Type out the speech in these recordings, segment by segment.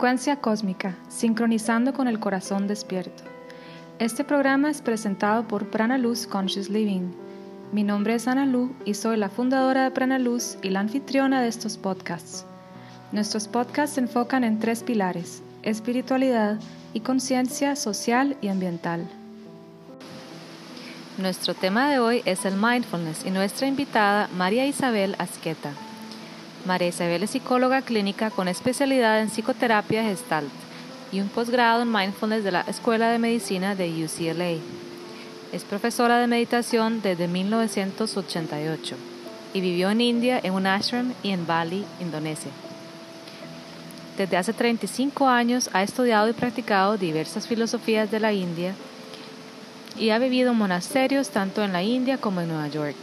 Frecuencia Cósmica, sincronizando con el corazón despierto. Este programa es presentado por Prana Luz Conscious Living. Mi nombre es Ana Lu y soy la fundadora de Prana Luz y la anfitriona de estos podcasts. Nuestros podcasts se enfocan en tres pilares, espiritualidad y conciencia social y ambiental. Nuestro tema de hoy es el mindfulness y nuestra invitada María Isabel Asqueta. María Isabel es psicóloga clínica con especialidad en psicoterapia gestalt y un posgrado en mindfulness de la Escuela de Medicina de UCLA. Es profesora de meditación desde 1988 y vivió en India en un ashram y en Bali, Indonesia. Desde hace 35 años ha estudiado y practicado diversas filosofías de la India y ha vivido en monasterios tanto en la India como en Nueva York.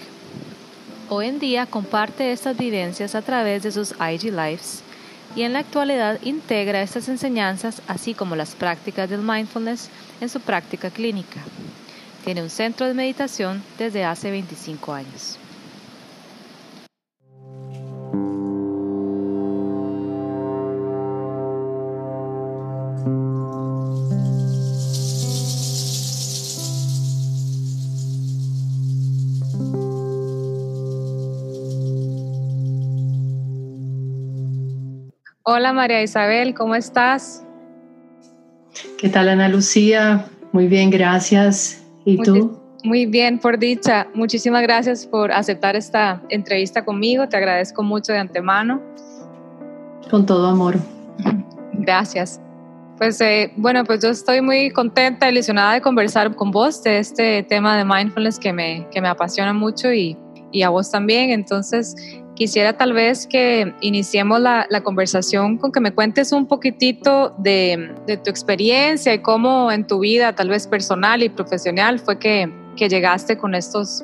Hoy en día comparte estas vivencias a través de sus IG Lives y en la actualidad integra estas enseñanzas así como las prácticas del mindfulness en su práctica clínica. Tiene un centro de meditación desde hace 25 años. Hola María Isabel, ¿cómo estás? ¿Qué tal Ana Lucía? Muy bien, gracias. ¿Y tú? Muy bien, por dicha. Muchísimas gracias por aceptar esta entrevista conmigo. Te agradezco mucho de antemano. Con todo amor. Gracias. Pues eh, bueno, pues yo estoy muy contenta, ilusionada de conversar con vos de este tema de mindfulness que me, que me apasiona mucho y, y a vos también. Entonces, quisiera tal vez que iniciemos la, conversación con que me cuentes un poquitito de, tu experiencia y cómo en tu vida, tal vez personal y profesional, fue que, llegaste con estos,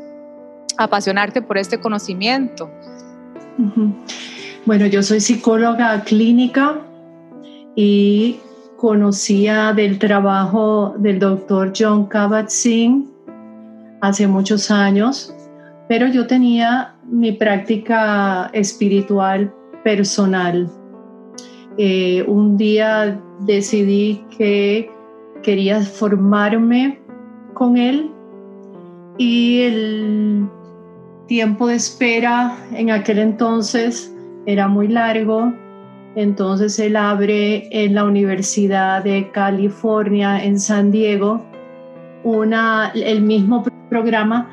apasionarte por este conocimiento. Bueno, yo soy psicóloga clínica y conocía del trabajo del doctor John Kabat-Zinn hace muchos años, pero yo tenía mi práctica espiritual personal. Eh, un día decidí que quería formarme con él y el tiempo de espera en aquel entonces era muy largo. Entonces él abre en la Universidad de California en San Diego una, el mismo programa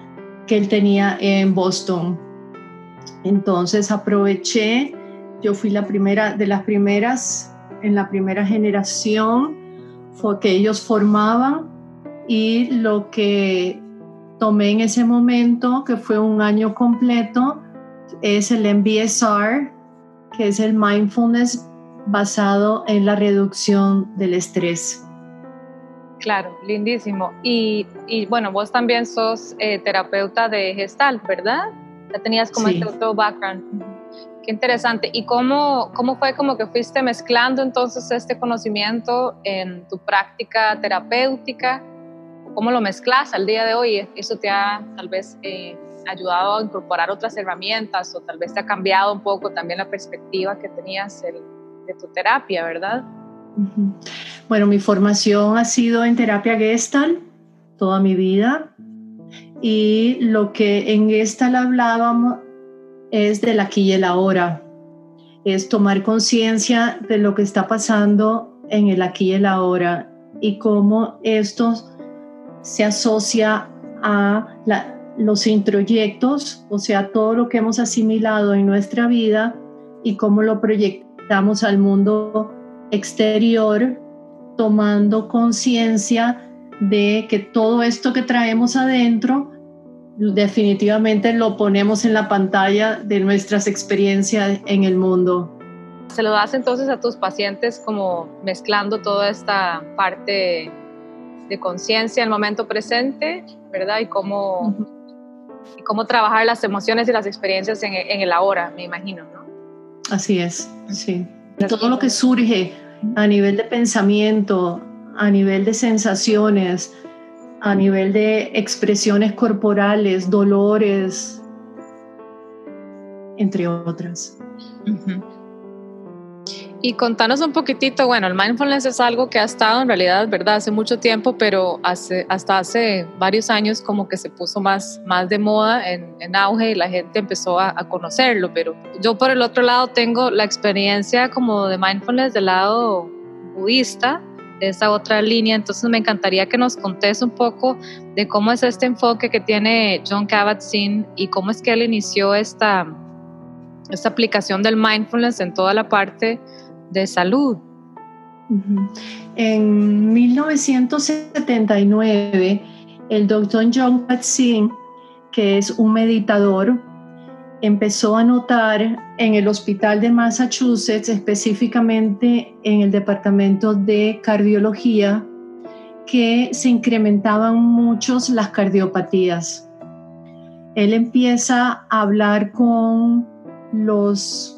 que él tenía en Boston. Entonces aproveché, yo fui la primera de las primeras, en la primera generación fue que ellos formaban y lo que tomé en ese momento, que fue un año completo, es el MBSR, que es el mindfulness basado en la reducción del estrés. Claro, lindísimo. Y, bueno, vos también sos eh, terapeuta de Gestalt, ¿verdad? Ya tenías como este otro background. Qué interesante. ¿Y cómo, cómo fue como que fuiste mezclando entonces este conocimiento en tu práctica terapéutica? ¿Cómo lo mezclas al día de hoy? ¿Eso te ha tal vez eh, ayudado a incorporar otras herramientas o tal vez te ha cambiado un poco también la perspectiva que tenías de tu terapia, verdad? Bueno, mi formación ha sido en terapia gestal toda mi vida y lo que en esta hablábamos es del aquí y el ahora, es tomar conciencia de lo que está pasando en el aquí y el ahora y cómo esto se asocia a los introyectos, o sea, todo lo que hemos asimilado en nuestra vida y cómo lo proyectamos al mundo exterior, tomando conciencia de que todo esto que traemos adentro definitivamente lo ponemos en la pantalla de nuestras experiencias en el mundo. Se lo das entonces a tus pacientes como mezclando toda esta parte de conciencia en el momento presente, ¿verdad? Y cómo, y cómo trabajar las emociones y las experiencias en, en, el ahora, me imagino, ¿no? Así es, sí. Todo lo que surge a nivel de pensamiento, a nivel de sensaciones, a nivel de expresiones corporales, dolores, entre otras. Y contanos un poquitito, bueno, el mindfulness es algo que ha estado en realidad, ¿verdad? Hace mucho tiempo, pero hace, hasta hace varios años como que se puso más, más de moda, en, en auge y la gente empezó a, a, conocerlo. Pero yo por el otro lado tengo la experiencia como de mindfulness del lado budista, esa otra línea. Entonces me encantaría que nos contes un poco de cómo es este enfoque que tiene John Kabat-Zinn y cómo es que él inició esta, esta aplicación del mindfulness en toda la parte de salud. En 1979, el doctor John Kabat-Zinn, que es un meditador, empezó a notar en el hospital de Massachusetts, específicamente en el departamento de cardiología, que se incrementaban muchos las cardiopatías. Él empieza a hablar con los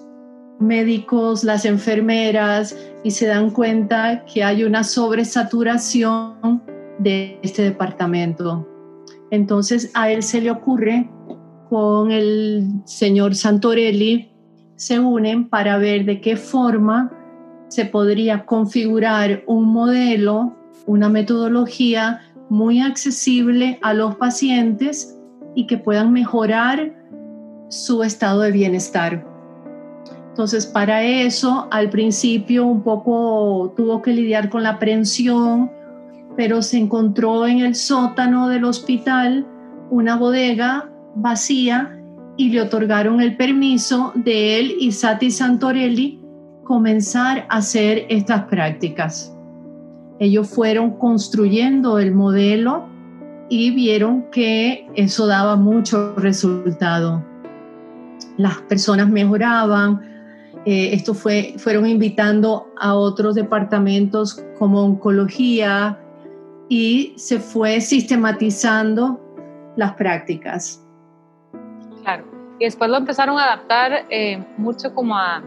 médicos, las enfermeras, y se dan cuenta que hay una sobresaturación de este departamento. Entonces a él se le ocurre con el señor Santorelli, se unen para ver de qué forma se podría configurar un modelo, una metodología muy accesible a los pacientes y que puedan mejorar su estado de bienestar. Entonces, para eso, al principio un poco tuvo que lidiar con la aprensión, pero se encontró en el sótano del hospital una bodega vacía y le otorgaron el permiso de él y Sati Santorelli comenzar a hacer estas prácticas. Ellos fueron construyendo el modelo y vieron que eso daba mucho resultado. Las personas mejoraban, eh, esto fue, fueron invitando a otros departamentos como oncología y se fue sistematizando las prácticas. Y después lo empezaron a adaptar eh, mucho como a,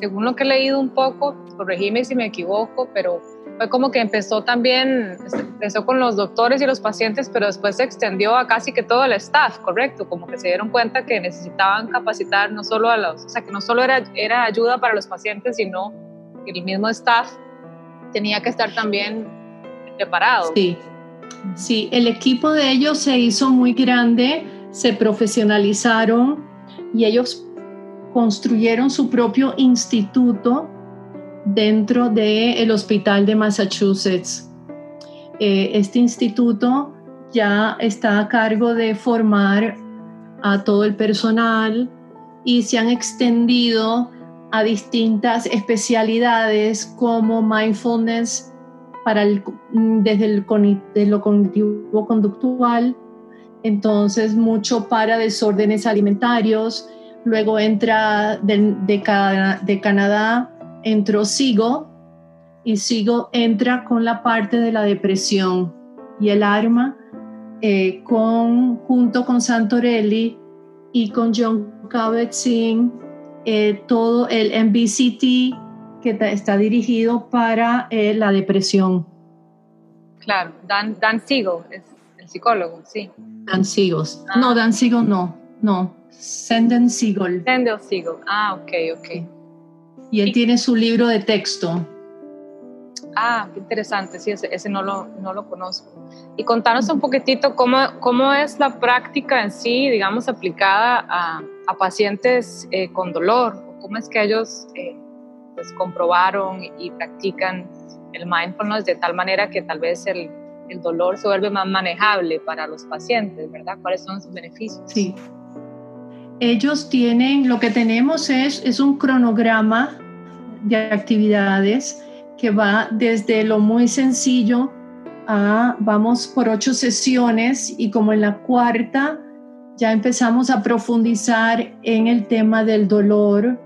según lo que he leído un poco, corregime si me equivoco, pero fue como que empezó también, este, empezó con los doctores y los pacientes, pero después se extendió a casi que todo el staff, correcto, como que se dieron cuenta que necesitaban capacitar no solo a los, o sea, que no solo era, era ayuda para los pacientes, sino que el mismo staff tenía que estar también preparado. Sí, sí, el equipo de ellos se hizo muy grande, se profesionalizaron y ellos construyeron su propio instituto dentro del hospital de Massachusetts. Eh, este instituto ya está a cargo de formar a todo el personal y se han extendido a distintas especialidades como mindfulness para el, desde, el, lo cognitivo conductual, entonces mucho para desórdenes alimentarios, luego entra de, de Canadá entró Sigo y Sigo entra con la parte de la depresión y el arma eh, con, junto con Santorelli y con John Kabat-Zinn eh, todo el MBCT que está dirigido para eh, la depresión. Claro, Dan, Dan Siegel es el psicólogo, sí. Dan Siegel. No, ah. Dan Siegel no, no. Senden Siegel. Senden Siegel, ah, ok, ok. Y él tiene su libro de texto. Ah, qué interesante, sí, ese, no, lo, no lo conozco. Y contanos un poquitito cómo, cómo es la práctica en sí, digamos, aplicada a, a pacientes eh, con dolor, cómo es que ellos eh, pues, comprobaron y, practican el mindfulness de tal manera que tal vez el, el dolor se vuelve más manejable para los pacientes, ¿verdad? ¿Cuáles son sus beneficios? Sí. Ellos tienen, lo que tenemos es, es un cronograma de actividades que va desde lo muy sencillo a, vamos por ocho sesiones y como en la cuarta ya empezamos a profundizar en el tema del dolor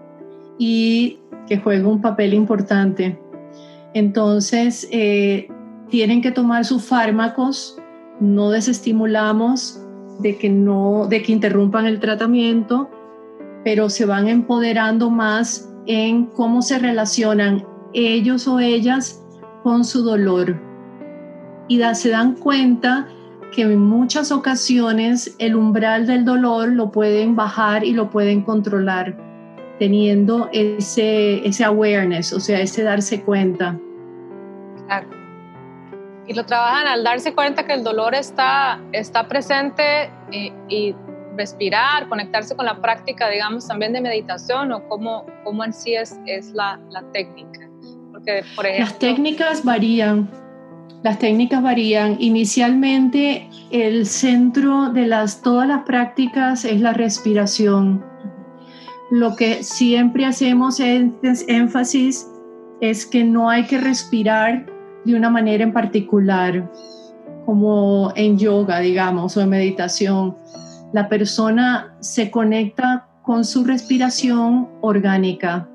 y que juega un papel importante. Entonces, eh, tienen que tomar sus fármacos, no desestimulamos de que no, de que interrumpan el tratamiento, pero se van empoderando más en cómo se relacionan ellos o ellas con su dolor. Y se dan cuenta que en muchas ocasiones el umbral del dolor lo pueden bajar y lo pueden controlar. teniendo ese, ese awareness, o sea, ese darse cuenta. Claro. Y lo trabajan al darse cuenta que el dolor está, está presente y, y respirar, conectarse con la práctica, digamos, también de meditación o cómo, cómo en sí es, es la, la técnica. Porque, por ejemplo, Las técnicas varían. Las técnicas varían. Inicialmente, el centro de las, todas las prácticas es la respiración. Lo que siempre hacemos énfasis es que no hay que respirar de una manera en particular, como en yoga, digamos, o en meditación. La persona se conecta con su respiración orgánica.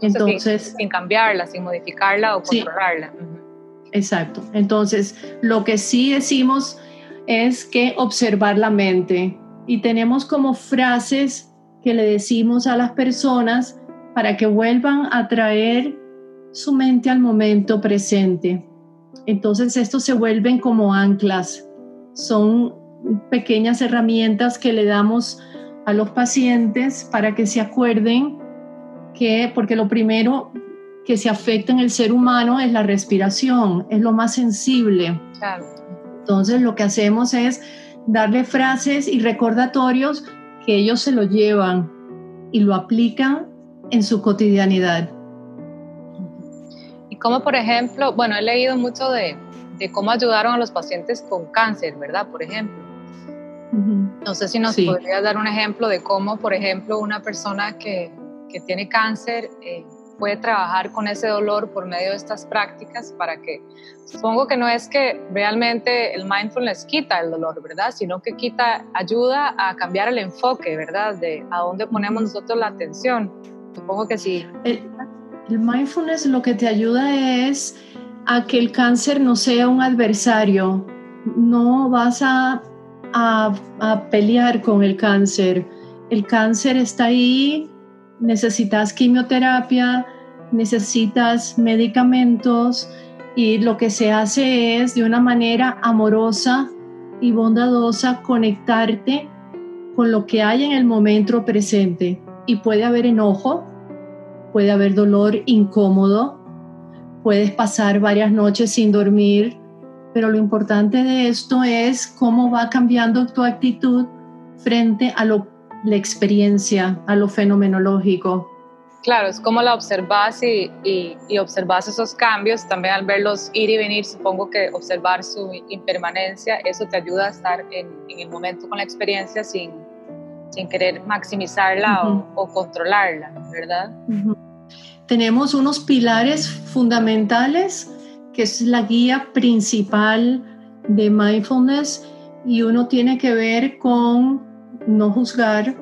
Entonces, sin, cambiarla, sin modificarla o controlarla. Exacto. Entonces, lo que sí decimos es que observar la mente y tenemos como frases que le decimos a las personas para que vuelvan a traer su mente al momento presente. Entonces, estos se vuelven como anclas. Son pequeñas herramientas que le damos a los pacientes para que se acuerden que, porque lo primero que se afecta en el ser humano es la respiración, es lo más sensible. Entonces lo que hacemos es darle frases y recordatorios que ellos se lo llevan y lo aplican en su cotidianidad. Como por ejemplo, bueno, he leído mucho de, cómo ayudaron a los pacientes con cáncer, ¿verdad? Por ejemplo. No sé si nos podrías dar un ejemplo de cómo, por ejemplo, una persona que, que tiene cáncer eh, puede trabajar con ese dolor por medio de estas prácticas para que, supongo que no es que realmente el mindfulness quita el dolor, ¿verdad? Sino que quita, ayuda a cambiar el enfoque, ¿verdad? De a dónde ponemos nosotros la atención. Supongo que sí. El, mindfulness lo que te ayuda es a que el cáncer no sea un adversario. No vas a, a, a pelear con el cáncer. El cáncer está ahí necesitas quimioterapia, necesitas medicamentos y lo que se hace es de una manera amorosa y bondadosa conectarte con lo que hay en el momento presente. Y puede haber enojo, puede haber dolor incómodo, puedes pasar varias noches sin dormir, pero lo importante de esto es cómo va cambiando tu actitud frente a lo la experiencia, a lo fenomenológico. Claro, es como la observas y, y, observas esos cambios, también al verlos ir y venir, supongo que observar su impermanencia, eso te ayuda a estar en, el momento con la experiencia sin, sin querer maximizarla o, controlarla, ¿verdad? Tenemos unos pilares fundamentales que es la guía principal de mindfulness y uno tiene que ver con no juzgar,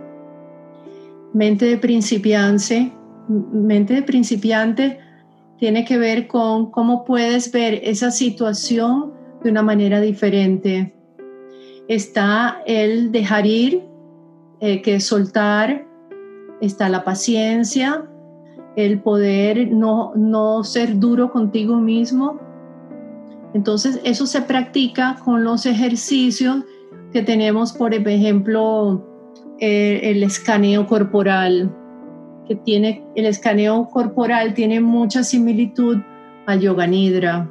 mente de principiante, mente de principiante tiene que ver con cómo puedes ver esa situación de una manera diferente. Está el dejar ir, eh, que soltar, está la paciencia, el poder no, no ser duro contigo mismo. Entonces eso se practica con los ejercicios que tenemos, por ejemplo, eh, el escaneo corporal, que tiene, el escaneo corporal tiene mucha similitud al yoga nidra,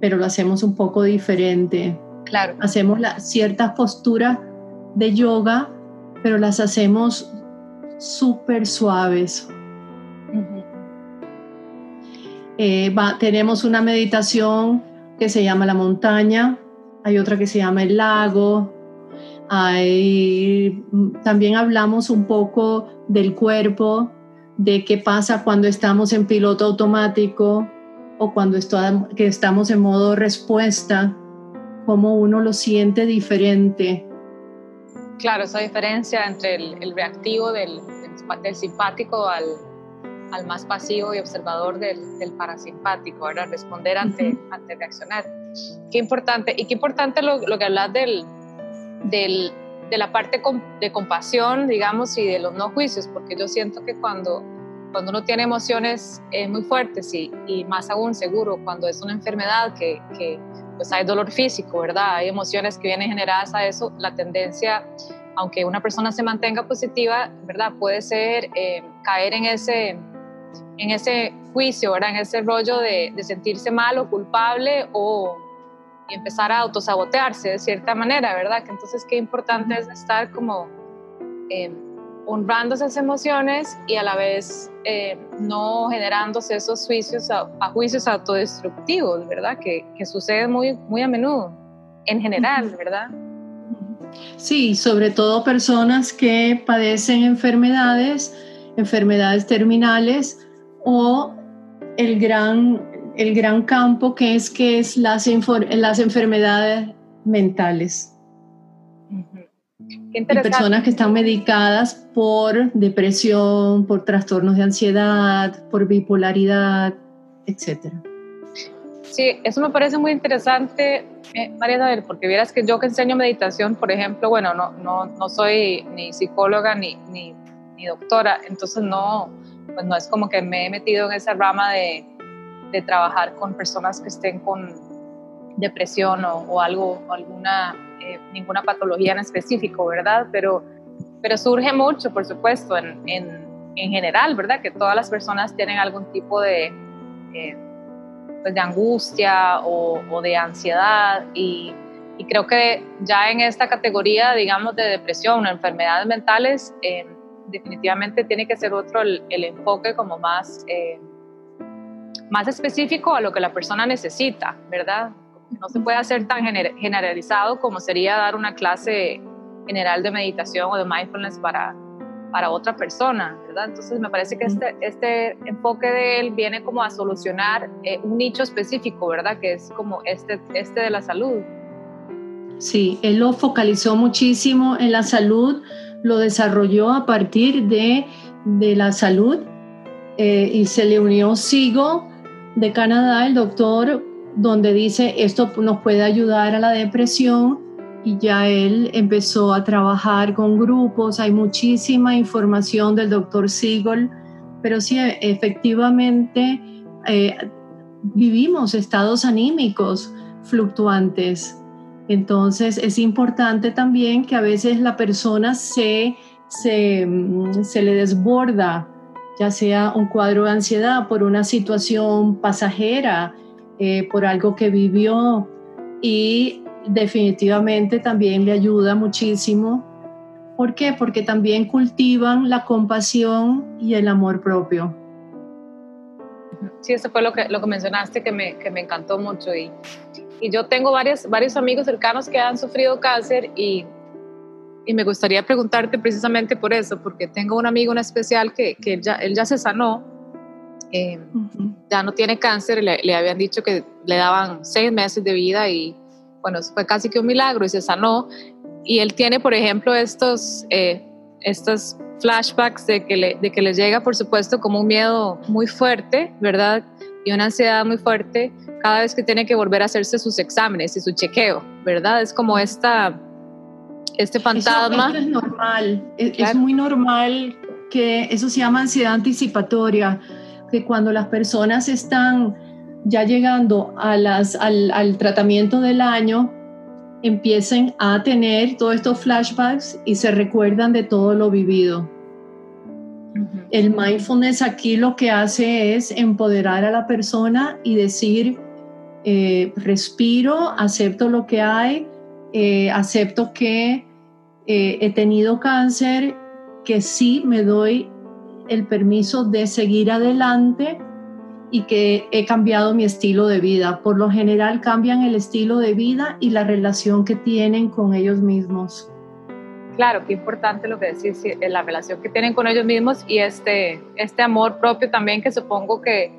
pero lo hacemos un poco diferente. Claro. Hacemos la, ciertas posturas de yoga, pero las hacemos súper suaves. Eh, tenemos una meditación que se llama la montaña, hay otra que se llama El Lago, hay, también hablamos un poco del cuerpo, de qué pasa cuando estamos en piloto automático o cuando que estamos en modo respuesta, cómo uno lo siente diferente. Claro, esa diferencia entre el, reactivo del, del simpático al, al más pasivo y observador del, parasimpático, ahora responder ante, ante reaccionar. Qué importante, y qué importante lo, lo que hablas del, del, de la parte de compasión, digamos, y de los no juicios, porque yo siento que cuando, cuando uno tiene emociones eh, muy fuertes y, y, más aún seguro cuando es una enfermedad que, que, pues hay dolor físico, ¿verdad? Hay emociones que vienen generadas a eso, la tendencia aunque una persona se mantenga positiva, ¿verdad? Puede ser eh, caer en ese, en ese juicio, ¿verdad? En ese rollo de, sentirse mal o culpable o empezar a autosabotearse de cierta manera, ¿verdad? Que entonces qué importante es estar como eh, honrando esas emociones y a la vez eh, no generándose esos juicios a, juicios autodestructivos, ¿verdad? Que, que sucede muy, muy a menudo, en general, ¿verdad? Sí, sobre todo personas que padecen enfermedades, enfermedades terminales o el gran, el gran campo que es que es las, las enfermedades mentales. Y personas que están medicadas por depresión, por trastornos de ansiedad, por bipolaridad, etcétera. Sí, eso me parece muy interesante, eh, María Isabel, porque vieras que yo que enseño meditación, por ejemplo, bueno, no, no, no soy ni psicóloga ni, ni, ni, doctora, entonces no, pues no es como que me he metido en esa rama de, de trabajar con personas que estén con depresión o, o algo, alguna, eh, ninguna patología en específico, ¿verdad? Pero, pero surge mucho, por supuesto, en, en, en general, ¿verdad? Que todas las personas tienen algún tipo de... Eh, pues, de angustia o, de ansiedad y, creo que ya en esta categoría, digamos, de depresión o enfermedades mentales, eh, definitivamente tiene que ser otro el, enfoque como más, eh, más específico a lo que la persona necesita, ¿verdad? No se puede hacer tan generalizado como sería dar una clase general de meditación o de mindfulness para, para otra persona, ¿verdad? Entonces me parece que este, este enfoque de él viene como a solucionar eh, un nicho específico, ¿verdad? Que es como este, este de la salud. Sí, él lo focalizó muchísimo en la salud, lo desarrolló a partir de, de la salud eh, y se le unió Sigo de Canadá, el doctor, donde dice esto nos puede ayudar a la depresión y ya él empezó a trabajar con grupos, hay muchísima información del doctor Siegel, pero sí, efectivamente eh, vivimos estados anímicos fluctuantes. Entonces es importante también que a veces la persona se, se, mm, se le desborda, ya sea un cuadro de ansiedad por una situación pasajera, eh, por algo que vivió y definitivamente también le ayuda muchísimo. ¿Por qué? Porque también cultivan la compasión y el amor propio. Sí, eso fue lo que, lo que mencionaste que me, que me encantó mucho. Y, y yo tengo varios, varios amigos cercanos que han sufrido cáncer y, y me gustaría preguntarte precisamente por eso, porque tengo un amigo en especial que, que ya, él ya se sanó, eh, ya no tiene cáncer, le, le, habían dicho que le daban seis meses de vida y bueno, fue casi que un milagro y se sanó. Y él tiene, por ejemplo, estos, eh, estos flashbacks de que, le, de que le llega, por supuesto, como un miedo muy fuerte, ¿verdad? Y una ansiedad muy fuerte cada vez que tiene que volver a hacerse sus exámenes y su chequeo, ¿verdad? Es como esta, este fantasma. Eso es normal, es, muy normal que eso se llama ansiedad anticipatoria, que cuando las personas están ya llegando a las, al, tratamiento del año, empiecen a tener todos estos flashbacks y se recuerdan de todo lo vivido. El mindfulness aquí lo que hace es empoderar a la persona y decir, eh, respiro, acepto lo que hay, eh, acepto que eh, he tenido cáncer, que sí me doy el permiso de seguir adelante y que he cambiado mi estilo de vida. Por lo general cambian el estilo de vida y la relación que tienen con ellos mismos. Claro, qué importante lo que decís, la relación que tienen con ellos mismos y este, este amor propio también que supongo que,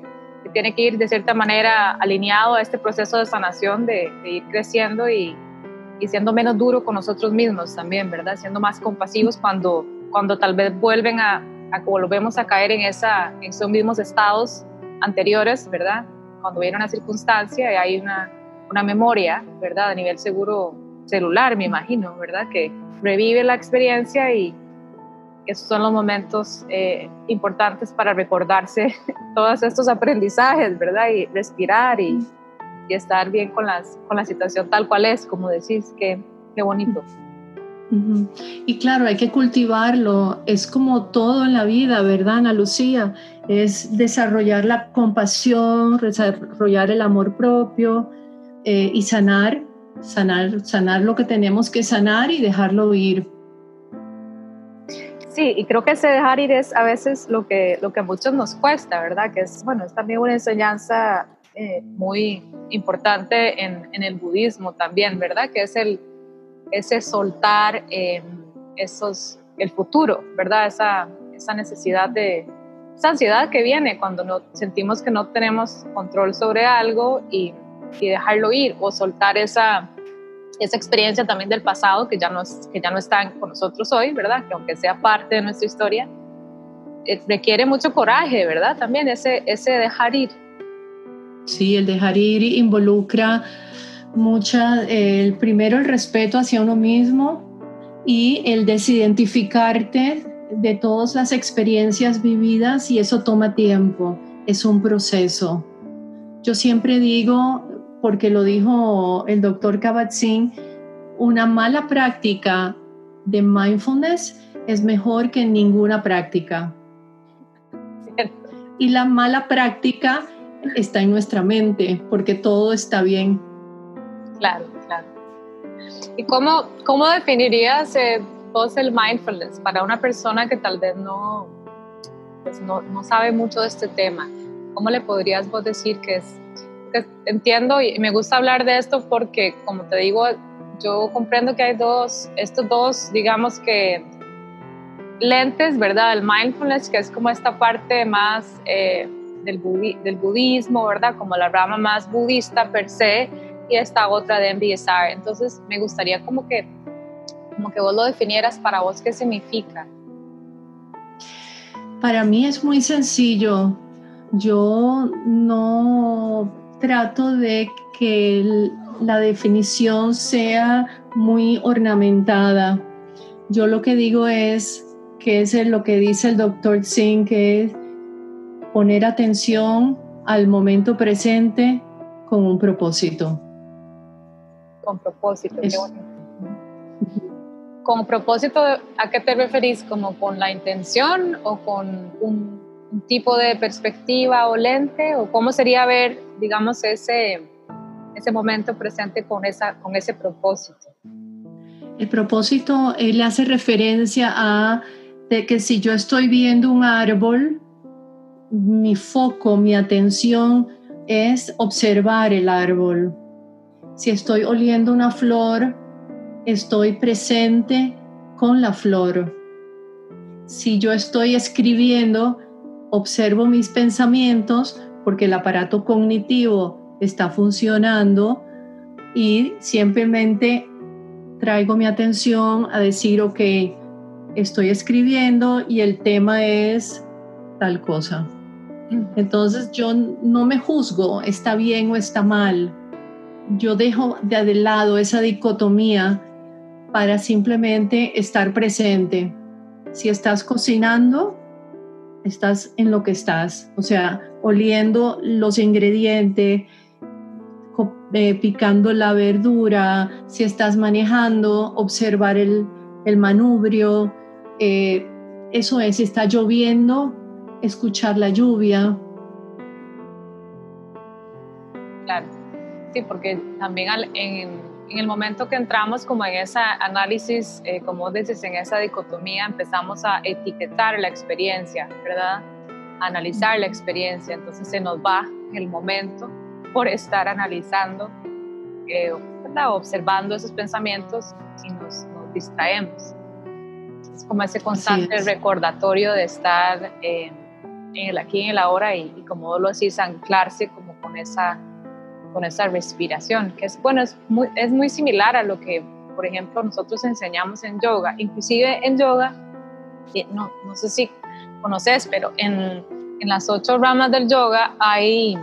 tiene que ir de cierta manera alineado a este proceso de sanación, de, ir creciendo y, y, siendo menos duro con nosotros mismos también, ¿verdad? Siendo más compasivos cuando, cuando tal vez vuelven a, a volvemos a caer en, esa, en esos mismos estados anteriores, ¿verdad? Cuando viene una circunstancia y hay una, una memoria, ¿verdad? A nivel seguro celular, me imagino, ¿verdad? Que revive la experiencia y esos son los momentos eh, importantes para recordarse todos estos aprendizajes, ¿verdad? Y respirar y, y, estar bien con, las, con la situación tal cual es, como decís, qué, qué bonito. Y claro, hay que cultivarlo. Es como todo en la vida, ¿verdad, Ana Lucía? Es desarrollar la compasión, desarrollar el amor propio eh, y sanar, sanar, sanar lo que tenemos que sanar y dejarlo ir. Sí, y creo que ese dejar ir es a veces lo que, lo que a muchos nos cuesta, ¿verdad? Que es, bueno, es también una enseñanza eh, muy importante en, en, el budismo también, ¿verdad? Que es el, ese soltar eh, esos, el futuro, ¿verdad? Esa, esa necesidad de, esa ansiedad que viene cuando no, sentimos que no tenemos control sobre algo y, y dejarlo ir o soltar esa, esa experiencia también del pasado que ya, no, que ya no está con nosotros hoy, ¿verdad? Que aunque sea parte de nuestra historia, eh, requiere mucho coraje, ¿verdad? También ese, ese dejar ir. Sí, el dejar ir involucra mucha, el primero el respeto hacia uno mismo y el desidentificarte de todas las experiencias vividas y eso toma tiempo, es un proceso. Yo siempre digo, porque lo dijo el doctor Kabat-Zinn, una mala práctica de mindfulness es mejor que ninguna práctica. Y la mala práctica está en nuestra mente, porque todo está bien. Claro, claro. ¿Y cómo, cómo definirías eh, vos el mindfulness para una persona que tal vez no, pues no, no, sabe mucho de este tema? ¿Cómo le podrías vos decir que es? Que entiendo y me gusta hablar de esto porque, como te digo, yo comprendo que hay dos, estos dos, digamos que lentes, ¿verdad? El mindfulness, que es como esta parte más eh, del, del budismo, ¿verdad? Como la rama más budista per se, y esta otra de MBSR. Entonces me gustaría como que, como que vos lo definieras para vos qué significa. Para mí es muy sencillo. Yo no trato de que la definición sea muy ornamentada. Yo lo que digo es que es lo que dice el doctor Singh, que es poner atención al momento presente con un propósito con propósito. Con propósito, ¿a qué te referís? ¿Como con la intención o con un, tipo de perspectiva o lente? ¿O cómo sería ver, digamos, ese, ese momento presente con, esa, con ese propósito? El propósito le hace referencia a de que si yo estoy viendo un árbol, mi foco, mi atención es observar el árbol. Si estoy oliendo una flor, estoy presente con la flor. Si yo estoy escribiendo, observo mis pensamientos porque el aparato cognitivo está funcionando y simplemente traigo mi atención a decir, ok, estoy escribiendo y el tema es tal cosa. Mm. Entonces yo no me juzgo, está bien o está mal yo dejo de lado esa dicotomía para simplemente estar presente. Si estás cocinando, estás en lo que estás, o sea, oliendo los ingredientes, eh, picando la verdura, si estás manejando, observar el, manubrio, eh, eso es, si está lloviendo, escuchar la lluvia. Claro. Sí, porque también en, el momento que entramos como en ese análisis, eh, como dices, en esa dicotomía, empezamos a etiquetar la experiencia, ¿verdad? analizar la experiencia, entonces se nos va el momento por estar analizando, eh, observando esos pensamientos y nos, distraemos. Es como ese constante recordatorio de estar en el aquí en el ahora y, y como vos lo decís, anclarse como con esa con esa respiración, que es, bueno, es muy, es muy similar a lo que, por ejemplo, nosotros enseñamos en yoga. Inclusive en yoga, no, no sé si conoces, pero en, en las ocho ramas del yoga hay,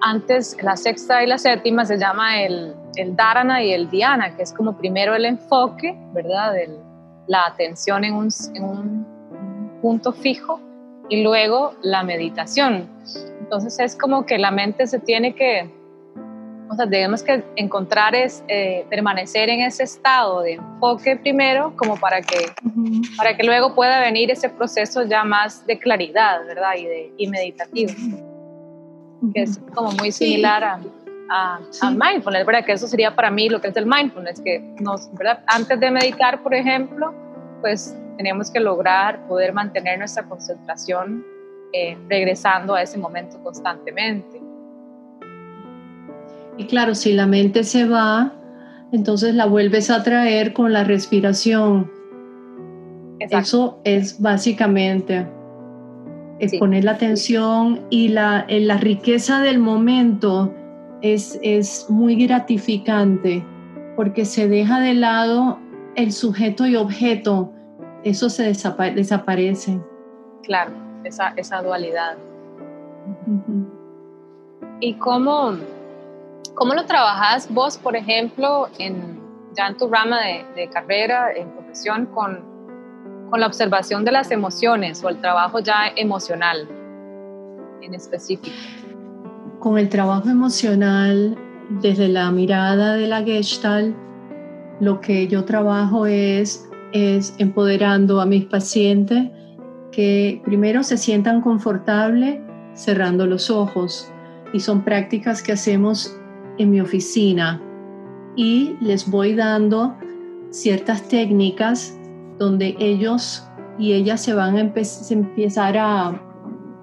antes, la sexta y la séptima se llama el, el dharana y el dhyana, que es como primero el enfoque, ¿verdad? La atención en un punto fijo y luego la meditación. Entonces es como que la mente se tiene que o sea, tenemos que encontrar es eh, permanecer en ese estado de enfoque primero, como para que, para que luego pueda venir ese proceso ya más de claridad, ¿verdad? Y, de, y meditativo, que es como muy similar a, a, mindfulness, ¿verdad? Que eso sería para mí lo que es el mindfulness, que nos, ¿verdad? Antes de meditar, por ejemplo, pues tenemos que lograr poder mantener nuestra concentración eh, regresando a ese momento constantemente. Y claro, si la mente se va, entonces la vuelves a traer con la respiración. Eso es básicamente poner la atención y la, la riqueza del momento es, es muy gratificante porque se deja de lado el sujeto y objeto, eso se desaparece. Claro, esa, esa dualidad. ¿Y cómo, ¿Cómo lo trabajas vos, por ejemplo, en, ya en tu rama de, carrera, en profesión, con, con, la observación de las emociones o el trabajo ya emocional en específico? Con el trabajo emocional, desde la mirada de la Gestalt, lo que yo trabajo es, es empoderando a mis pacientes que primero se sientan confortables cerrando los ojos. Y son prácticas que hacemos en mi oficina y les voy dando ciertas técnicas donde ellos y ellas se van a empezar a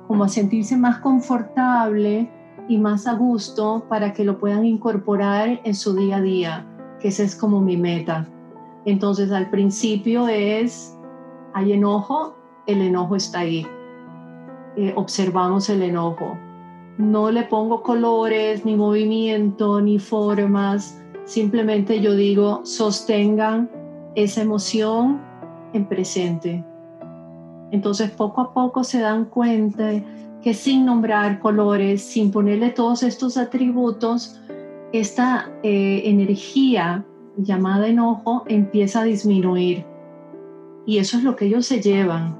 como a sentirse más confortable y más a gusto para que lo puedan incorporar en su día a día, que esa es como mi meta. Entonces al principio es, hay enojo, el enojo está ahí. Eh, observamos el enojo no le pongo colores, ni movimiento, ni formas. Simplemente yo digo, sostengan esa emoción en presente. Entonces poco a poco se dan cuenta que sin nombrar colores, sin ponerle todos estos atributos, esta eh, energía llamada enojo empieza a disminuir. Y eso es lo que ellos se llevan.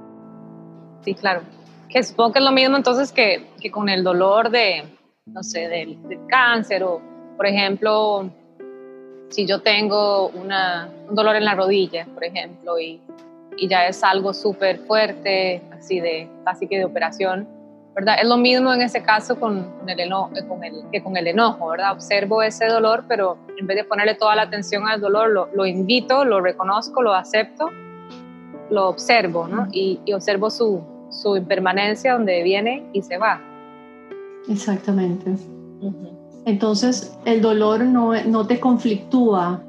Sí, claro que supongo que es lo mismo entonces que, que con el dolor de, no sé, del, cáncer o, por ejemplo, si yo tengo una, un dolor en la rodilla, por ejemplo, y, y ya es algo súper fuerte, así de, casi que de operación, ¿verdad? Es lo mismo en ese caso con, el enojo, eh, con el, que con el enojo, ¿verdad? Observo ese dolor, pero en vez de ponerle toda la atención al dolor, lo, lo invito, lo reconozco, lo acepto, lo observo, ¿no? Y, y observo su, su impermanencia donde viene y se va. Exactamente. Entonces el dolor no, no te conflictúa,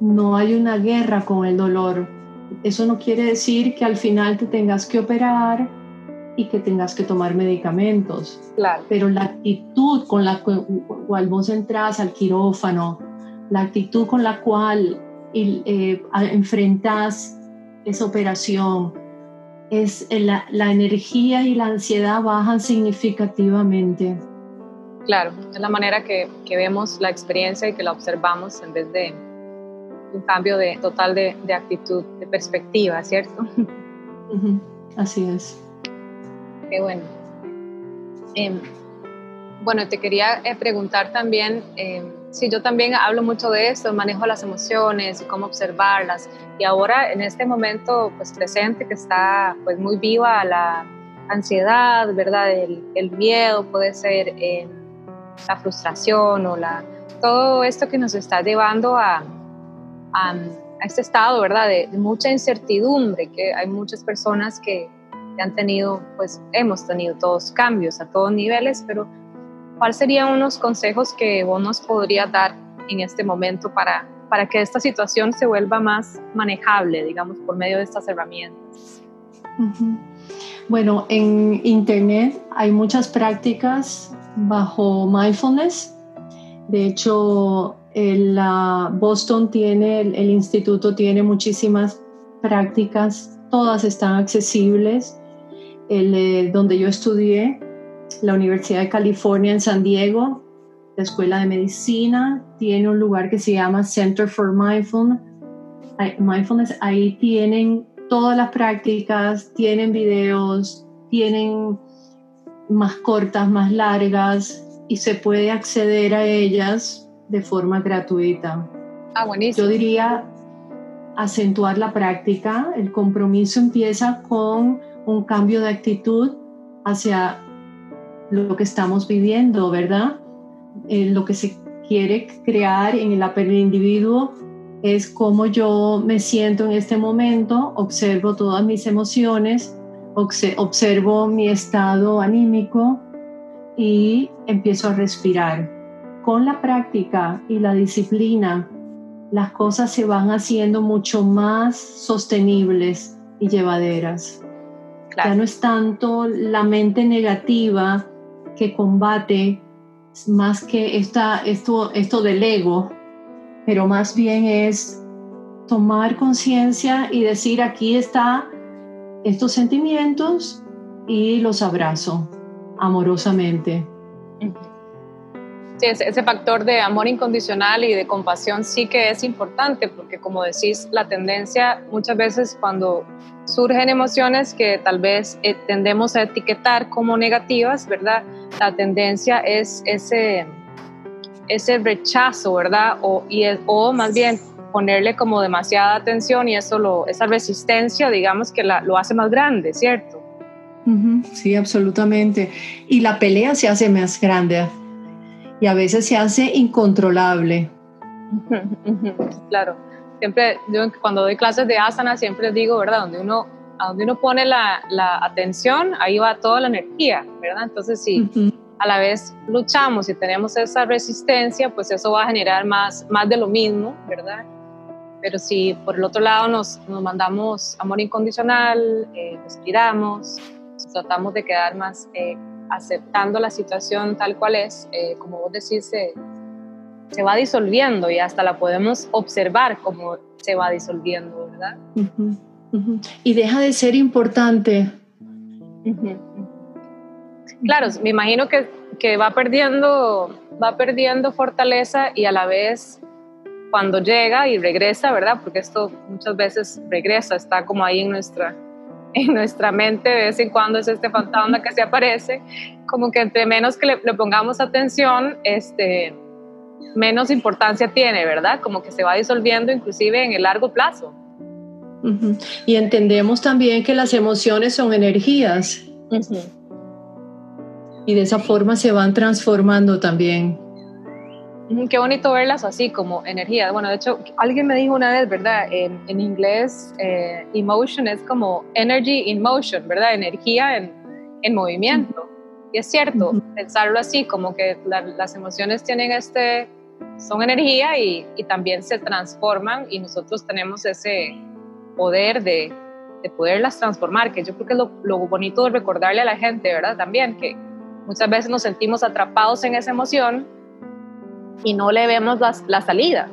no hay una guerra con el dolor. Eso no quiere decir que al final te tengas que operar y que tengas que tomar medicamentos. Claro. Pero la actitud con la cual vos entras al quirófano, la actitud con la cual eh, enfrentas esa operación, es la, la, energía y la ansiedad bajan significativamente. Claro, es la manera que, que, vemos la experiencia y que la observamos en vez de un cambio de, total de, de actitud, de perspectiva, ¿cierto? Así es. Qué bueno. Em, bueno, te quería eh, preguntar también, eh, sí, yo también hablo mucho de esto, manejo las emociones y cómo observarlas. Y ahora, en este momento pues, presente, que está pues, muy viva la ansiedad, ¿verdad? El, el miedo, puede ser eh, la frustración o la, todo esto que nos está llevando a, a, a este estado, ¿verdad? De, de, mucha incertidumbre, que hay muchas personas que han tenido, pues hemos tenido todos cambios a todos niveles, pero ¿cuáles serían unos consejos que vos nos podrías dar en este momento para, para que esta situación se vuelva más manejable, digamos, por medio de estas herramientas? Bueno, en Internet hay muchas prácticas bajo mindfulness. De hecho, el, Boston tiene, el, el, instituto tiene muchísimas prácticas, todas están accesibles. El, eh, donde yo estudié la Universidad de California en San Diego, la Escuela de Medicina, tiene un lugar que se llama Center for Mindfulness. Mindfulness, ahí tienen todas las prácticas, tienen videos, tienen más cortas, más largas y se puede acceder a ellas de forma gratuita. Ah, buenísimo. Yo diría acentuar la práctica. El compromiso empieza con un cambio de actitud hacia lo que estamos viviendo, ¿verdad? Eh, lo que se quiere crear en el individuo es cómo yo me siento en este momento, observo todas mis emociones, observo mi estado anímico y empiezo a respirar. Con la práctica y la disciplina, las cosas se van haciendo mucho más sostenibles y llevaderas. Ya no es tanto la mente negativa que combate más que esta, esto, esto del ego, pero más bien es tomar conciencia y decir aquí está estos sentimientos y los abrazo amorosamente. Sí, ese, factor de amor incondicional y de compasión sí que es importante porque como decís, la tendencia muchas veces cuando surgen emociones que tal vez eh, tendemos a etiquetar como negativas, ¿verdad? La tendencia es ese, ese rechazo, ¿verdad? O, más bien ponerle como demasiada atención y eso lo, esa resistencia, digamos que lo hace más grande, ¿cierto? Sí, absolutamente. Y la pelea se hace más grande y a veces se hace incontrolable. Claro, siempre yo cuando doy clases de asana siempre digo, ¿verdad? Donde uno, a donde uno pone la, la atención, ahí va toda la energía, ¿verdad? Entonces si a la vez luchamos y tenemos esa resistencia, pues eso va a generar más, más de lo mismo, ¿verdad? Pero si por el otro lado nos, nos mandamos amor incondicional, eh, respiramos, tratamos de quedar más eh, aceptando la situación tal cual es, eh, como vos decís, se, va disolviendo y hasta la podemos observar como se va disolviendo, ¿verdad? Y deja de ser importante. Claro, me imagino que, que, va, perdiendo, va perdiendo fortaleza y a la vez cuando llega y regresa, ¿verdad? Porque esto muchas veces regresa, está como ahí en nuestra, en nuestra mente de vez en cuando es este fantasma que se aparece, como que entre menos que le, pongamos atención, este, menos importancia tiene, ¿verdad? Como que se va disolviendo inclusive en el largo plazo. Y entendemos también que las emociones son energías. Y de esa forma se van transformando también. Qué bonito verlas así como energía. Bueno, de hecho, alguien me dijo una vez, ¿verdad? En, en inglés, eh, emotion es como energy in motion, ¿verdad? Energía en, en movimiento. Y es cierto, pensarlo así, como que las emociones tienen este, son energía y, y, también se transforman y nosotros tenemos ese poder de, de poderlas transformar, que yo creo que es lo, lo bonito de recordarle a la gente, ¿verdad? También que muchas veces nos sentimos atrapados en esa emoción y no le vemos la, salida,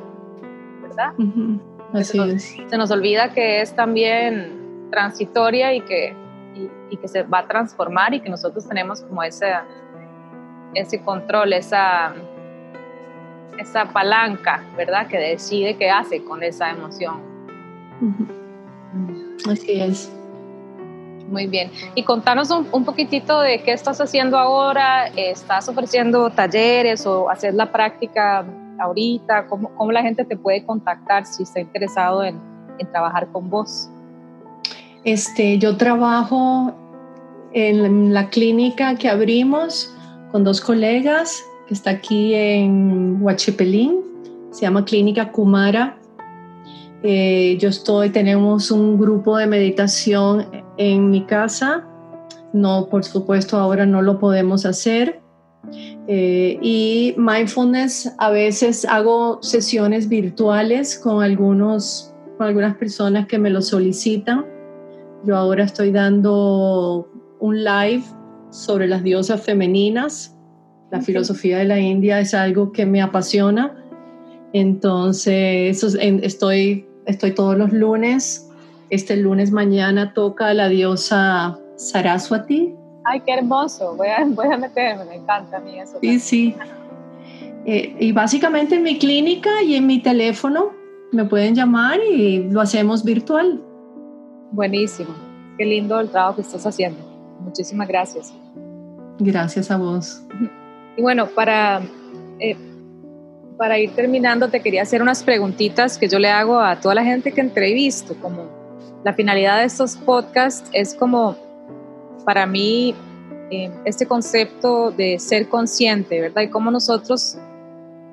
¿verdad? Así se nos, es. Se nos olvida que es también transitoria y que, y, que se va a transformar y que nosotros tenemos como ese, ese control, esa, esa palanca, ¿verdad? Que decide qué hace con esa emoción. Así es. Muy bien. Y contanos un, poquitito de qué estás haciendo ahora. ¿Estás ofreciendo talleres o hacer la práctica ahorita? ¿Cómo, cómo la gente te puede contactar si está interesado en, en, trabajar con vos? Este, yo trabajo en la clínica que abrimos con dos colegas que está aquí en Huachipelín. Se llama Clínica Kumara. Eh, yo estoy, tenemos un grupo de meditación en mi casa. No, por supuesto, ahora no lo podemos hacer. Eh, y mindfulness, a veces hago sesiones virtuales con, algunos, con algunas personas que me lo solicitan. Yo ahora estoy dando un live sobre las diosas femeninas. La filosofía de la India es algo que me apasiona. Entonces, estoy, estoy todos los lunes este lunes mañana toca la diosa Saraswati. Ay, qué hermoso. Voy a, voy a meterme, me encanta a mí eso. Sí, sí. Eh, y básicamente en mi clínica y en mi teléfono me pueden llamar y lo hacemos virtual. Buenísimo. Qué lindo el trabajo que estás haciendo. Muchísimas gracias. Gracias a vos. Y bueno, para, eh, para ir terminando, te quería hacer unas preguntitas que yo le hago a toda la gente que entrevisto. Como la finalidad de estos podcasts es como, para mí, eh, este concepto de ser consciente, ¿verdad? Y cómo nosotros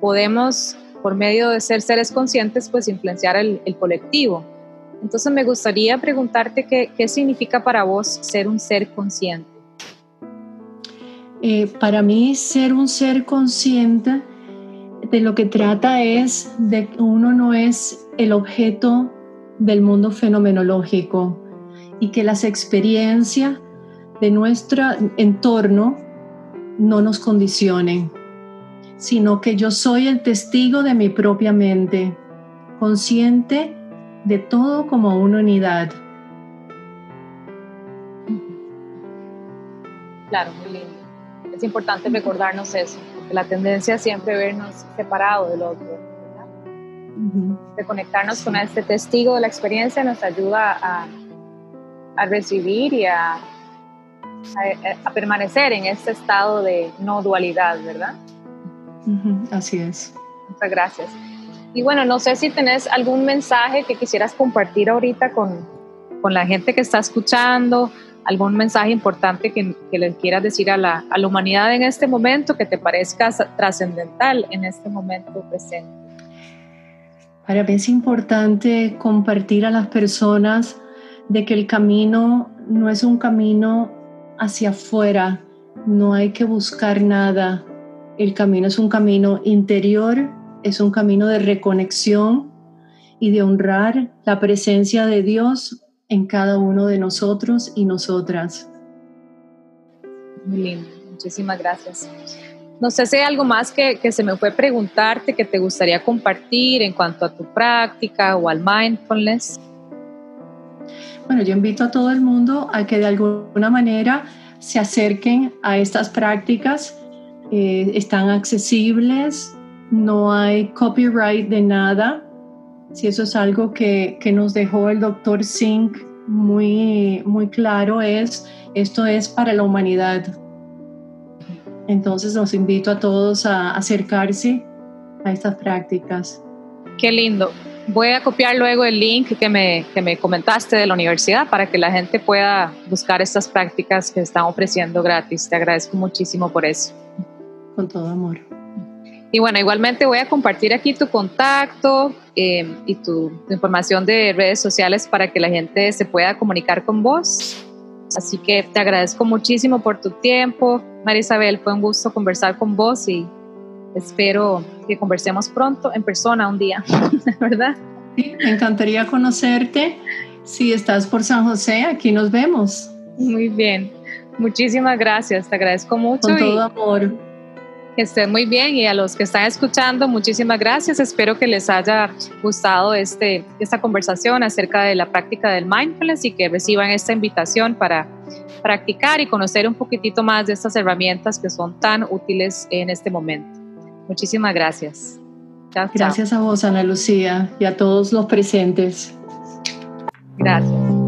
podemos, por medio de ser seres conscientes, pues influenciar el, colectivo. Entonces me gustaría preguntarte qué, significa para vos ser un ser consciente. Eh, para mí ser un ser consciente de lo que trata es de que uno no es el objeto del mundo fenomenológico y que las experiencias de nuestro entorno no nos condicionen, sino que yo soy el testigo de mi propia mente, consciente de todo como una unidad. Claro, muy lindo es importante recordarnos eso, porque la tendencia es siempre vernos separado del otro. De conectarnos con este testigo de la experiencia nos ayuda a, a recibir y a, a, permanecer en este estado de no dualidad, ¿verdad? Así es. Muchas gracias. Y bueno, no sé si tenés algún mensaje que quisieras compartir ahorita con, con la gente que está escuchando, algún mensaje importante que, que le quieras decir a la, a la, humanidad en este momento que te parezca trascendental en este momento presente. Para mí es importante compartir a las personas de que el camino no es un camino hacia afuera, no hay que buscar nada, el camino es un camino interior, es un camino de reconexión y de honrar la presencia de Dios en cada uno de nosotros y nosotras. Muy lindo, muchísimas gracias. No sé si hay algo más que, que, se me fue preguntarte que te gustaría compartir en cuanto a tu práctica o al mindfulness. Bueno, yo invito a todo el mundo a que de alguna manera se acerquen a estas prácticas. Eh, están accesibles, no hay copyright de nada si eso es algo que, que nos dejó el doctor Singh muy, muy claro, es esto es para la humanidad. Entonces los invito a todos a acercarse a estas prácticas. Qué lindo. Voy a copiar luego el link que me, que me comentaste de la universidad para que la gente pueda buscar estas prácticas que están ofreciendo gratis. Te agradezco muchísimo por eso. Con todo amor. Y bueno, igualmente voy a compartir aquí tu contacto eh, y tu, información de redes sociales para que la gente se pueda comunicar con vos. Así que te agradezco muchísimo por tu tiempo. María Isabel, fue un gusto conversar con vos y espero que conversemos pronto en persona un día, ¿verdad? Sí, me encantaría conocerte. Si estás por San José, aquí nos vemos. Muy bien. Muchísimas gracias, te agradezco mucho. Con todo amor. Que estén muy bien y a los que están escuchando, muchísimas gracias. Espero que les haya gustado este, esta conversación acerca de la práctica del mindfulness y que reciban esta invitación para practicar y conocer un poquitito más de estas herramientas que son tan útiles en este momento. Muchísimas gracias. Gracias a vos, Ana Lucía, y a todos los presentes. Gracias.